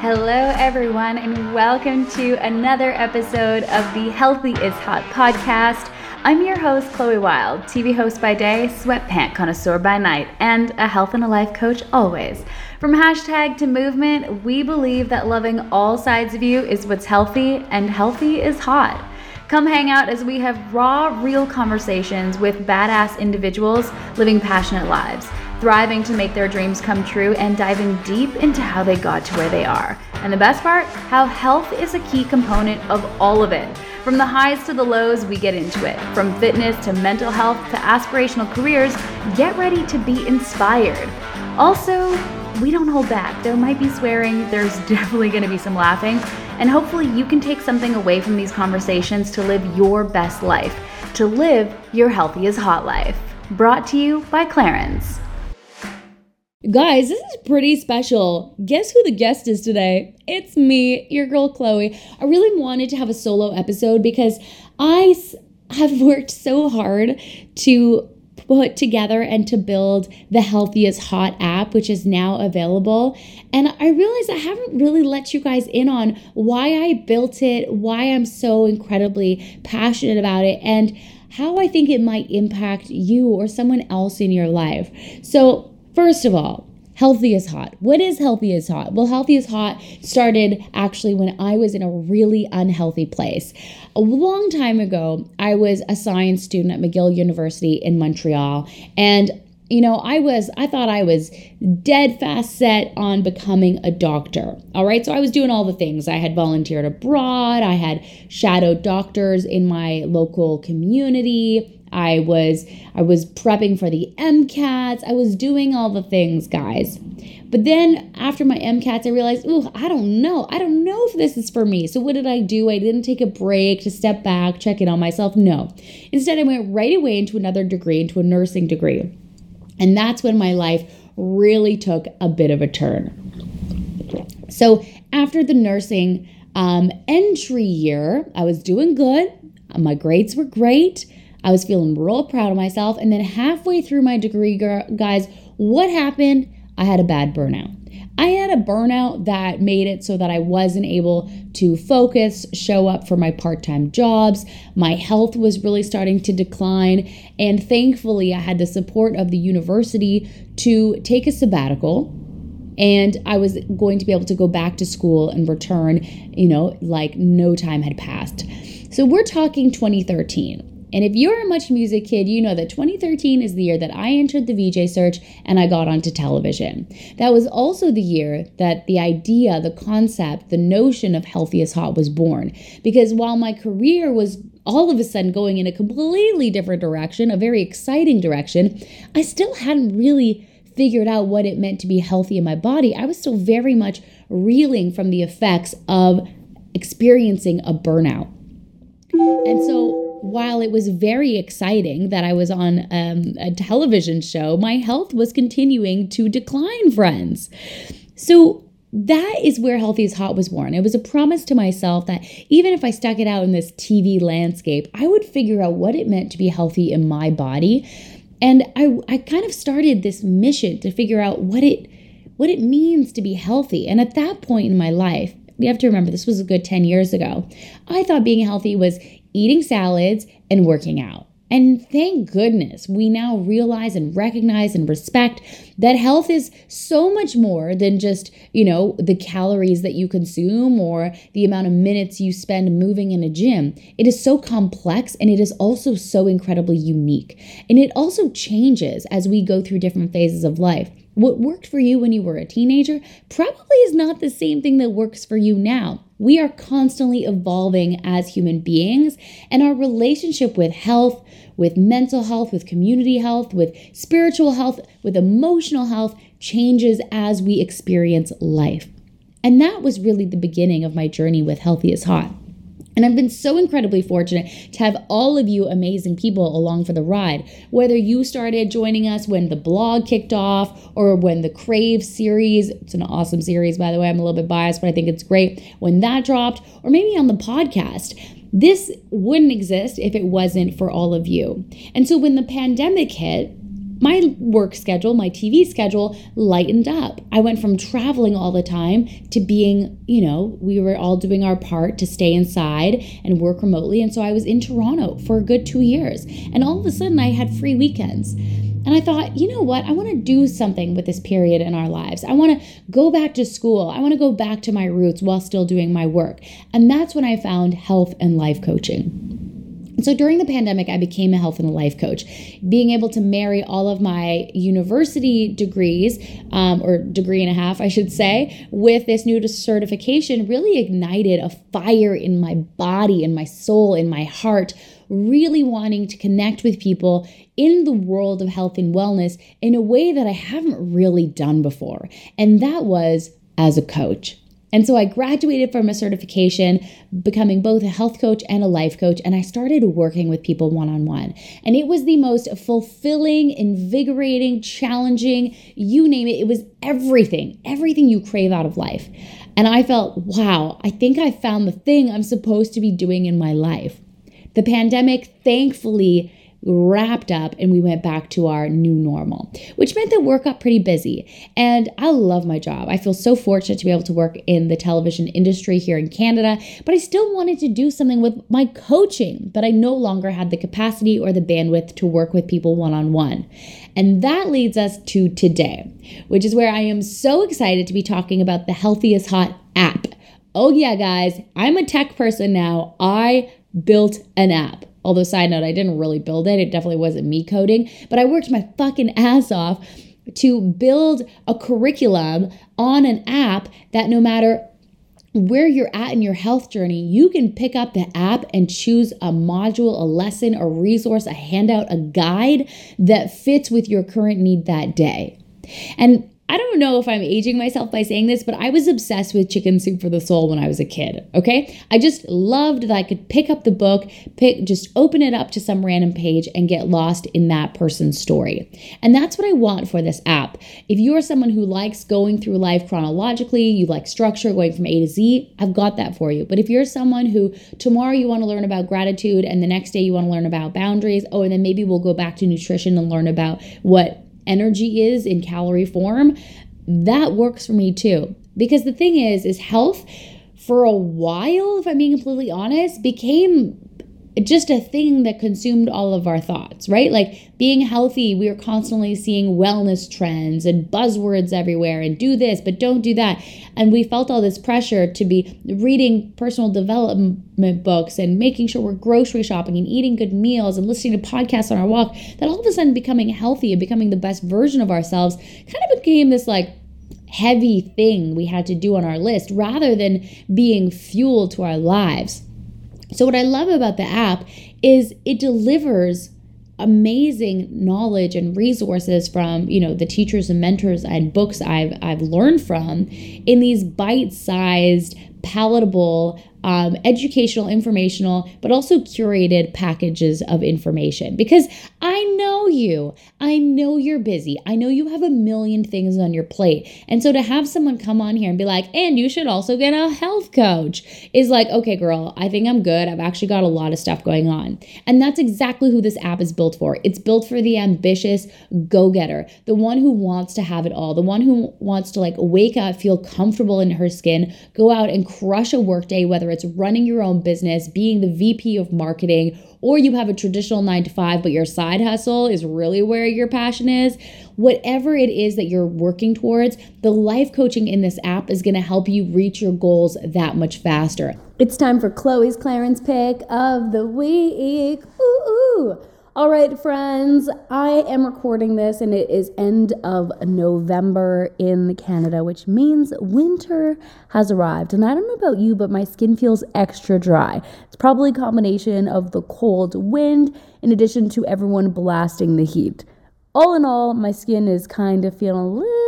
Hello, everyone, and welcome to another episode of the Healthy is Hot podcast. I'm your host, Chloe Wilde, TV host by day, sweatpant connoisseur by night, and a health and a life coach always. From hashtag to movement, we believe that loving all sides of you is what's healthy, and healthy is hot. Come hang out as we have raw, real conversations with badass individuals living passionate lives, thriving to make their dreams come true, and diving deep into how they got to where they are. And the best part, how health is a key component of all of it. From the highs to the lows, we get into it. From fitness to mental health to aspirational careers, get ready to be inspired. Also, we don't hold back. There might be swearing, there's definitely going to be some laughing, and hopefully you can take something away from these conversations to live your best life, to live your healthiest hot life. Brought to you by Clarins. Guys, this is pretty special. Guess who the guest is today? It's me, your girl Chloe. I really wanted to have a solo episode because I have worked so hard to put together and to build the Healthy is Hot app, which is now available. And I realize I haven't really let you guys in on why I built it, why I'm so incredibly passionate about it, and how I think it might impact you or someone else in your life. So, First of all, Healthy is hot. What is healthy is hot? Well, healthy is hot started actually when I was in a really unhealthy place. A long time ago, I was a science student at McGill University in Montreal, and you know, I was, I thought I was dead fast set on becoming a doctor. All right. So I was doing all the things. I had volunteered abroad, I had shadowed doctors in my local community. I was I was prepping for the MCATs. I was doing all the things, guys. But then after my MCATs, I realized, oh, I don't know. I don't know if this is for me. So what did I do? I didn't take a break to step back, check in on myself. No. Instead, I went right away into another degree, into a nursing degree. And that's when my life really took a bit of a turn. So after the nursing um, entry year, I was doing good. My grades were great. I was feeling real proud of myself. And then halfway through my degree, guys, what happened? I had a bad burnout. I had a burnout that made it so that I wasn't able to focus, show up for my part time jobs. My health was really starting to decline. And thankfully, I had the support of the university to take a sabbatical. And I was going to be able to go back to school and return, you know, like no time had passed. So we're talking 2013. And if you're a MuchMusic kid, you know that 2013 is the year that I entered the VJ search and I got onto television. That was also the year that the idea, the concept, the notion of Healthy is Hot was born. Because while my career was all of a sudden going in a completely different direction, a very exciting direction, I still hadn't really figured out what it meant to be healthy in my body. I was still very much reeling from the effects of experiencing a burnout. And so while it was very exciting that I was on um, a television show, my health was continuing to decline, friends. So that is where Healthy is Hot was born. It was a promise to myself that even if I stuck it out in this TV landscape, I would figure out what it meant to be healthy in my body. And I, I kind of started this mission to figure out what it what it means to be healthy. And at that point in my life, you have to remember this was a good 10 years ago. I thought being healthy was eating salads, and working out. And thank goodness we now realize and recognize and respect that health is so much more than just, you know, the calories that you consume or the amount of minutes you spend moving in a gym. It is so complex and it is also so incredibly unique. And it also changes as we go through different phases of life. What worked for you when you were a teenager probably is not the same thing that works for you now. We are constantly evolving as human beings, and our relationship with health, with mental health, with community health, with spiritual health, with emotional health changes as we experience life. And that was really the beginning of my journey with Healthy is Hot. And I've been so incredibly fortunate to have all of you amazing people along for the ride. Whether you started joining us when the blog kicked off or when the Crave series, it's an awesome series, by the way, I'm a little bit biased, but I think it's great, when that dropped, or maybe on the podcast. This wouldn't exist if it wasn't for all of you. And so when the pandemic hit, my work schedule, my TV schedule lightened up. I went from traveling all the time to being, you know, we were all doing our part to stay inside and work remotely. And so I was in Toronto for a good two years. And all of a sudden I had free weekends. And I thought, you know what? I want to do something with this period in our lives. I want to go back to school. I want to go back to my roots while still doing my work. And that's when I found health and life coaching. So during the pandemic, I became a health and a life coach. Being able to marry all of my university degrees, um, or degree and a half, I should say, with this new certification really ignited a fire in my body, in my soul, in my heart, really wanting to connect with people in the world of health and wellness in a way that I haven't really done before. And that was as a coach. And so I graduated from a certification, becoming both a health coach and a life coach, and I started working with people one on one. And it was the most fulfilling, invigorating, challenging, you name it. It was everything, everything you crave out of life. And I felt, wow, I think I found the thing I'm supposed to be doing in my life. The pandemic, thankfully, wrapped up and we went back to our new normal, which meant that work got pretty busy. And I love my job. I feel so fortunate to be able to work in the television industry here in Canada, but I still wanted to do something with my coaching, but I no longer had the capacity or the bandwidth to work with people one on one. And that leads us to today, which is where I am so excited to be talking about the Healthy is Hot app. Oh, yeah, guys, I'm a tech person now. I built an app. Although, side note, I didn't really build it. It definitely wasn't me coding, but I worked my fucking ass off to build a curriculum on an app that no matter where you're at in your health journey, you can pick up the app and choose a module, a lesson, a resource, a handout, a guide that fits with your current need that day. And I don't know if I'm aging myself by saying this, but I was obsessed with Chicken Soup for the Soul when I was a kid. Okay. I just loved that I could pick up the book, pick, just open it up to some random page and get lost in that person's story. And that's what I want for this app. If you are someone who likes going through life chronologically, you like structure, going from A to Z, I've got that for you. But if you're someone who tomorrow you want to learn about gratitude and the next day you want to learn about boundaries, oh, and then maybe we'll go back to nutrition and learn about what energy is in calorie form, that works for me too. Because the thing is, is health for a while, if I'm being completely honest, became just a thing that consumed all of our thoughts, right? Like being healthy, we are constantly seeing wellness trends and buzzwords everywhere and do this, but don't do that. And we felt all this pressure to be reading personal development books and making sure we're grocery shopping and eating good meals and listening to podcasts on our walk that all of a sudden becoming healthy and becoming the best version of ourselves kind of became this like heavy thing we had to do on our list rather than being fuel to our lives. So, what I love about the app is it delivers amazing knowledge and resources from you know the teachers and mentors and books I've I've learned from in these bite-sized palatable um, educational, informational, but also curated packages of information. Because I know you. I know you're busy. I know you have a million things on your plate. And so to have someone come on here and be like, and you should also get a health coach is like, okay, girl, I think I'm good. I've actually got a lot of stuff going on. And that's exactly who this app is built for. It's built for the ambitious go getter, the one who wants to have it all, the one who wants to like wake up, feel comfortable in her skin, go out and crush a workday, whether it's running your own business, being the VP of marketing, or you have a traditional nine to five, but your side hustle is really where your passion is, whatever it is that you're working towards, the life coaching in this app is going to help you reach your goals that much faster. It's time for Chloe's Clarins pick of the week. Ooh, ooh. All right, friends, I am recording this and it is end of November in Canada, which means winter has arrived. And I don't know about you, but my skin feels extra dry. It's probably a combination of the cold wind in addition to everyone blasting the heat. All in all, my skin is kind of feeling a little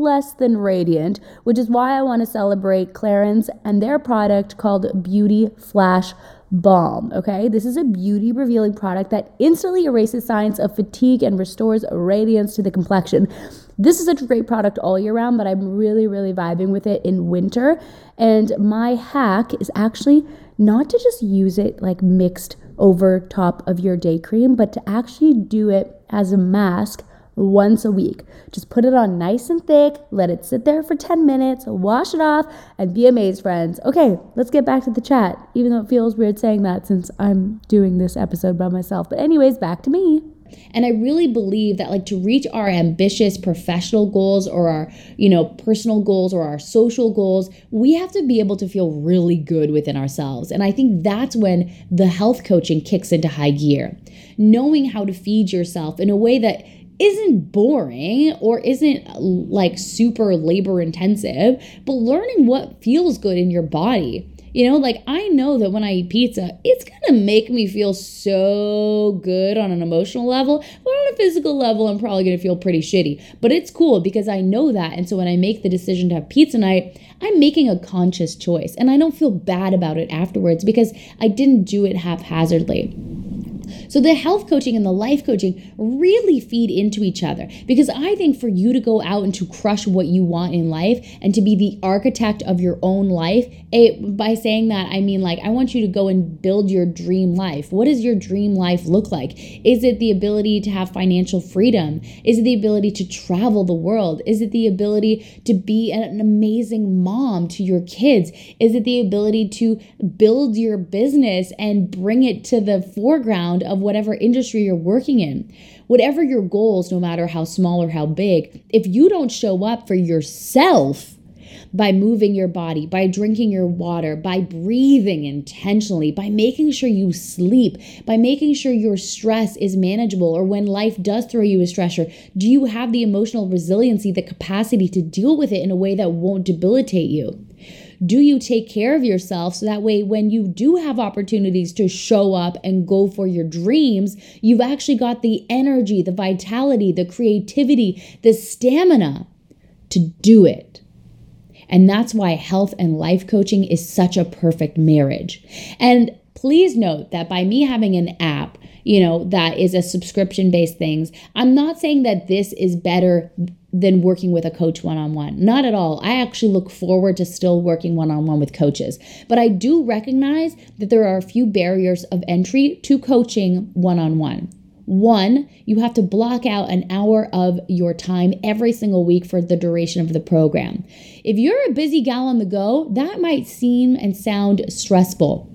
less than radiant, which is why I want to celebrate Clarins and their product called Beauty Flash Balm. Okay, this is a beauty revealing product that instantly erases signs of fatigue and restores radiance to the complexion. This is such a great product all year round, but I'm really, really vibing with it in winter. And my hack is actually not to just use it like mixed over top of your day cream, but to actually do it as a mask once a week. Just put it on nice and thick, let it sit there for 10 minutes, wash it off, and be amazed, friends. Okay, let's get back to the chat, even though it feels weird saying that since I'm doing this episode by myself. But, anyways, back to me. And I really believe that like to reach our ambitious professional goals or our, you know, personal goals or our social goals, we have to be able to feel really good within ourselves. And I think that's when the health coaching kicks into high gear. Knowing how to feed yourself in a way that isn't boring or isn't like super labor intensive, but learning what feels good in your body. You know, like I know that when I eat pizza, it's gonna make me feel so good on an emotional level, but on a physical level, I'm probably gonna feel pretty shitty. But it's cool because I know that. And so when I make the decision to have pizza night, I'm making a conscious choice and I don't feel bad about it afterwards because I didn't do it haphazardly. So the health coaching and the life coaching really feed into each other because I think for you to go out and to crush what you want in life and to be the architect of your own life, it, by saying that, I mean like I want you to go and build your dream life. What does your dream life look like? Is it the ability to have financial freedom? Is it the ability to travel the world? Is it the ability to be an amazing mom to your kids? Is it the ability to build your business and bring it to the foreground of whatever industry you're working in. Whatever your goals, no matter how small or how big, if you don't show up for yourself, by moving your body, by drinking your water, by breathing intentionally, by making sure you sleep, by making sure your stress is manageable, or when life does throw you a stressor, do you have the emotional resiliency, the capacity to deal with it in a way that won't debilitate you? Do you take care of yourself so that way when you do have opportunities to show up and go for your dreams, you've actually got the energy, the vitality, the creativity, the stamina to do it? And that's why health and life coaching is such a perfect marriage. And please note that by me having an app, you know, that is a subscription based things, I'm not saying that this is better than working with a coach one on one. Not at all. I actually look forward to still working one on one with coaches. But I do recognize that there are a few barriers of entry to coaching one on one. One, you have to block out an hour of your time every single week for the duration of the program. If you're a busy gal on the go, that might seem and sound stressful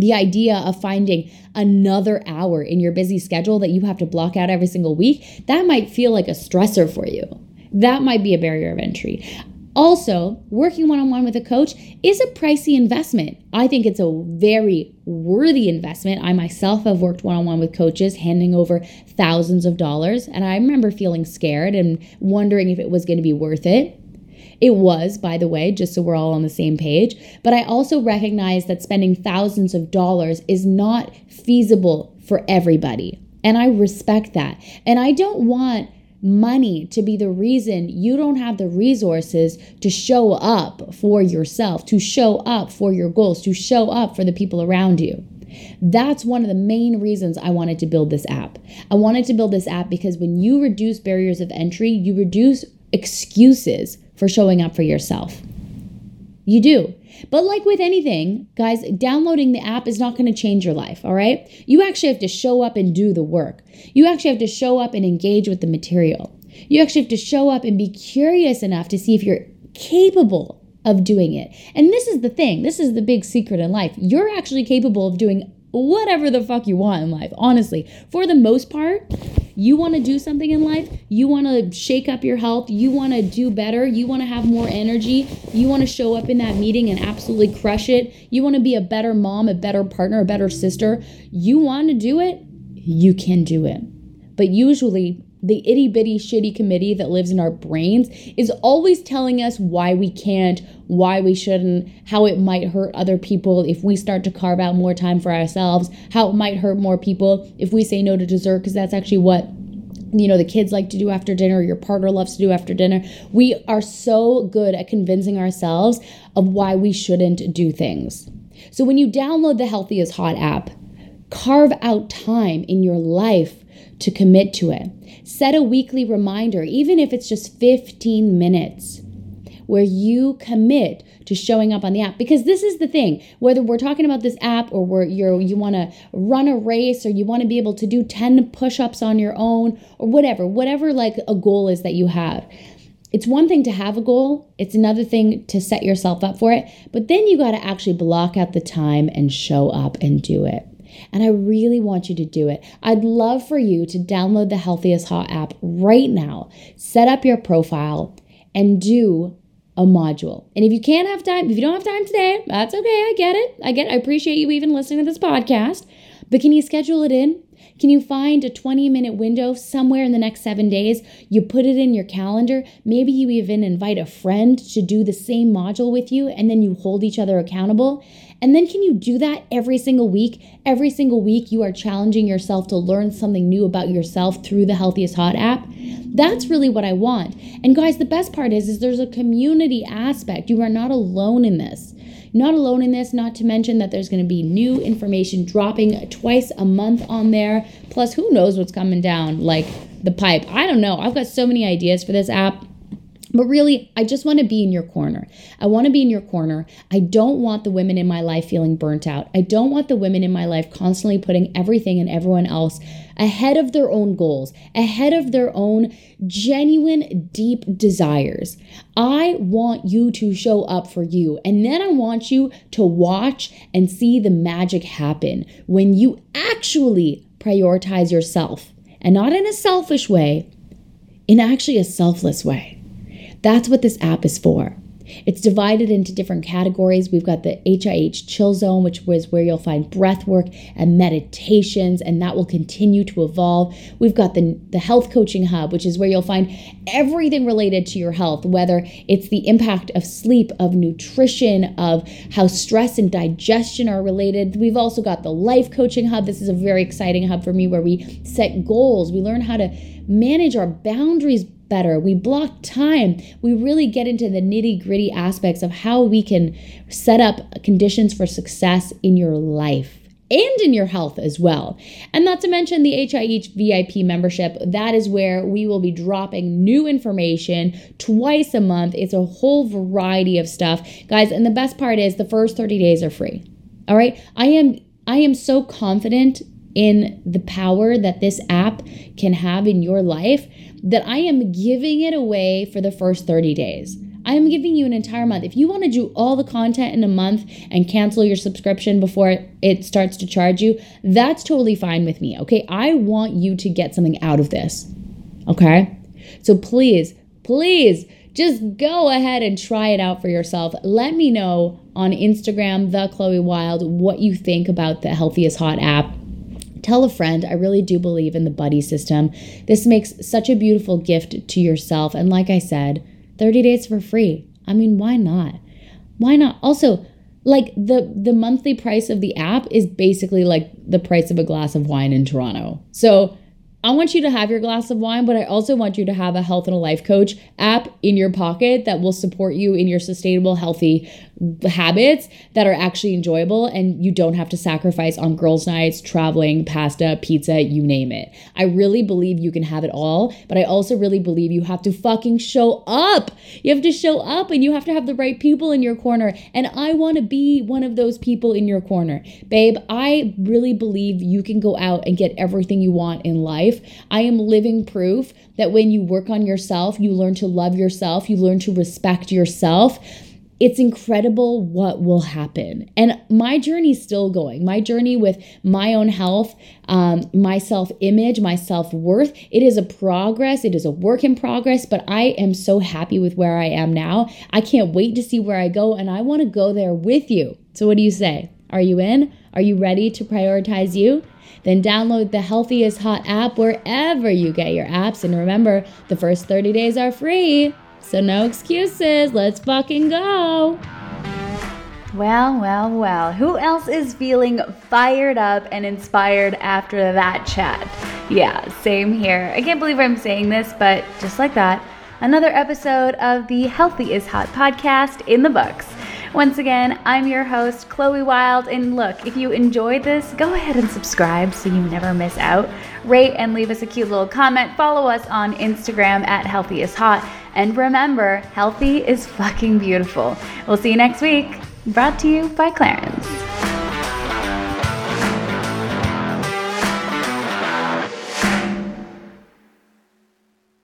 the idea of finding another hour in your busy schedule that you have to block out every single week, that might feel like a stressor for you. That might be a barrier of entry. Also, working one on one with a coach is a pricey investment. I think it's a very worthy investment. I myself have worked one on one with coaches, handing over thousands of dollars, and I remember feeling scared and wondering if it was going to be worth it. It was, by the way, just so we're all on the same page. But I also recognize that spending thousands of dollars is not feasible for everybody. And I respect that. And I don't want money to be the reason you don't have the resources to show up for yourself, to show up for your goals, to show up for the people around you. That's one of the main reasons I wanted to build this app. I wanted to build this app because when you reduce barriers of entry, you reduce excuses for showing up for yourself. You do. But like with anything, guys, downloading the app is not going to change your life, all right? You actually have to show up and do the work. You actually have to show up and engage with the material. You actually have to show up and be curious enough to see if you're capable of doing it. And this is the thing, this is the big secret in life. You're actually capable of doing whatever the fuck you want in life, honestly. For the most part, you want to do something in life, you want to shake up your health, you want to do better, you want to have more energy, you want to show up in that meeting and absolutely crush it, you want to be a better mom, a better partner, a better sister, you want to do it, you can do it. But usually, the itty bitty shitty committee that lives in our brains is always telling us why we can't, why we shouldn't, how it might hurt other people if we start to carve out more time for ourselves, how it might hurt more people if we say no to dessert, because that's actually what you know the kids like to do after dinner your partner loves to do after dinner. We are so good at convincing ourselves of why we shouldn't do things. So when you download the healthy is hot app carve out time in your life to commit to it. Set a weekly reminder even if it's just 15 minutes where you commit to showing up on the app. Because this is the thing whether we're talking about this app or where you're you want to run a race or you want to be able to do 10 push-ups on your own or whatever whatever like a goal is that you have. It's one thing to have a goal, it's another thing to set yourself up for it, but then you got to actually block out the time and show up and do it. And I really want you to do it. I'd love for you to download the Healthy is Hot app right now, set up your profile, and do a module. And if you can't have time, if you don't have time today, that's okay. I get it. I get. I appreciate you even listening to this podcast. But can you schedule it in? Can you find a 20 minute window somewhere in the next seven days? You put it in your calendar. Maybe you even invite a friend to do the same module with you, and then you hold each other accountable. And then can you do that every single week? Every single week, you are challenging yourself to learn something new about yourself through the Healthy is Hot app. That's really what I want. And guys, the best part is, is there's a community aspect. You are not alone in this. Not alone in this, not to mention that there's going to be new information dropping twice a month on there. Plus, who knows what's coming down like the pipe? I don't know. I've got so many ideas for this app. But really, I just want to be in your corner. I want to be in your corner. I don't want the women in my life feeling burnt out. I don't want the women in my life constantly putting everything and everyone else ahead of their own goals, ahead of their own genuine, deep desires. I want you to show up for you. And then I want you to watch and see the magic happen when you actually prioritize yourself and not in a selfish way, in actually a selfless way. That's what this app is for. It's divided into different categories. We've got the HIH Chill Zone, which was where you'll find breath work and meditations, and that will continue to evolve. We've got the, the Health Coaching Hub, which is where you'll find everything related to your health, whether it's the impact of sleep, of nutrition, of how stress and digestion are related. We've also got the Life Coaching Hub. This is a very exciting hub for me where we set goals, we learn how to manage our boundaries better. We block time. We really get into the nitty gritty aspects of how we can set up conditions for success in your life and in your health as well. And not to mention the HIH VIP membership, that is where we will be dropping new information twice a month. It's a whole variety of stuff. Guys, and the best part is the first 30 days are free. All right? I am I am so confident in the power that this app can have in your life that I am giving it away for the first 30 days. I am giving you an entire month. If you want to do all the content in a month and cancel your subscription before it starts to charge you, that's totally fine with me. Okay. I want you to get something out of this. Okay. So please, please just go ahead and try it out for yourself. Let me know on Instagram, the Chloe Wilde, what you think about the Healthy is Hot app Tell a friend. I really do believe in the buddy system. This makes such a beautiful gift to yourself. And like I said, 30 days for free. I mean, why not? Why not? Also, like the the monthly price of the app is basically like the price of a glass of wine in Toronto. So I want you to have your glass of wine, but I also want you to have a health and a life coach app in your pocket that will support you in your sustainable, healthy habits that are actually enjoyable and you don't have to sacrifice on girls' nights, traveling, pasta, pizza, you name it. I really believe you can have it all, but I also really believe you have to fucking show up. You have to show up and you have to have the right people in your corner. And I want to be one of those people in your corner. Babe, I really believe you can go out and get everything you want in life. I am living proof that when you work on yourself, you learn to love yourself, you learn to respect yourself it's incredible what will happen. And my journey is still going. My journey with my own health, um, my self image, my self worth, it is a progress. It is a work in progress, but I am so happy with where I am now. I can't wait to see where I go, and I want to go there with you. So, what do you say? Are you in? Are you ready to prioritize you? Then download the Healthy is Hot app wherever you get your apps. And remember, the first 30 days are free. So no excuses. Let's fucking go. Well, well, well. Who else is feeling fired up and inspired after that chat? Yeah, same here. I can't believe I'm saying this, but just like that, another episode of the Healthy is Hot podcast in the books. Once again, I'm your host, Chloe Wilde. And look, if you enjoyed this, go ahead and subscribe so you never miss out. Rate and leave us a cute little comment. Follow us on Instagram at Healthy is Hot And remember, healthy is fucking beautiful. We'll see you next week. Brought to you by Clarins.